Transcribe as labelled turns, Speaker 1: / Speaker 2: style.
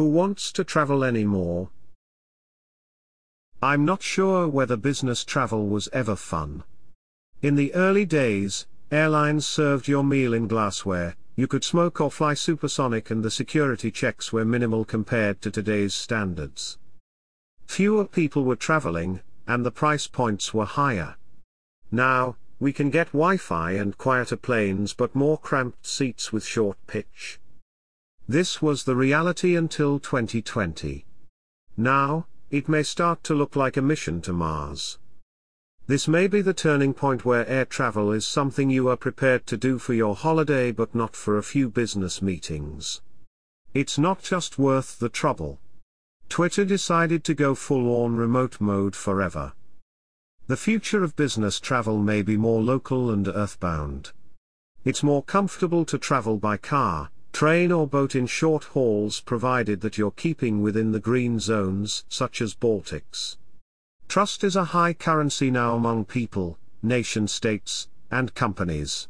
Speaker 1: Who wants to travel anymore? I'm not sure whether business travel was ever fun. In the early days, airlines served your meal in glassware, you could smoke or fly supersonic and the security checks were minimal compared to today's standards. Fewer people were traveling, and the price points were higher. Now, we can get Wi-Fi and quieter planes but more cramped seats with short pitch. This was the reality until 2020. Now, it may start to look like a mission to Mars. This may be the turning point where air travel is something you are prepared to do for your holiday but not for a few business meetings. It's not just worth the trouble. Twitter decided to go full-on remote mode forever. The future of business travel may be more local and earthbound. It's more comfortable to travel by car, train or boat in short hauls provided that you're keeping within the green zones such as Baltics. Trust is a high currency now among people, nation states, and companies.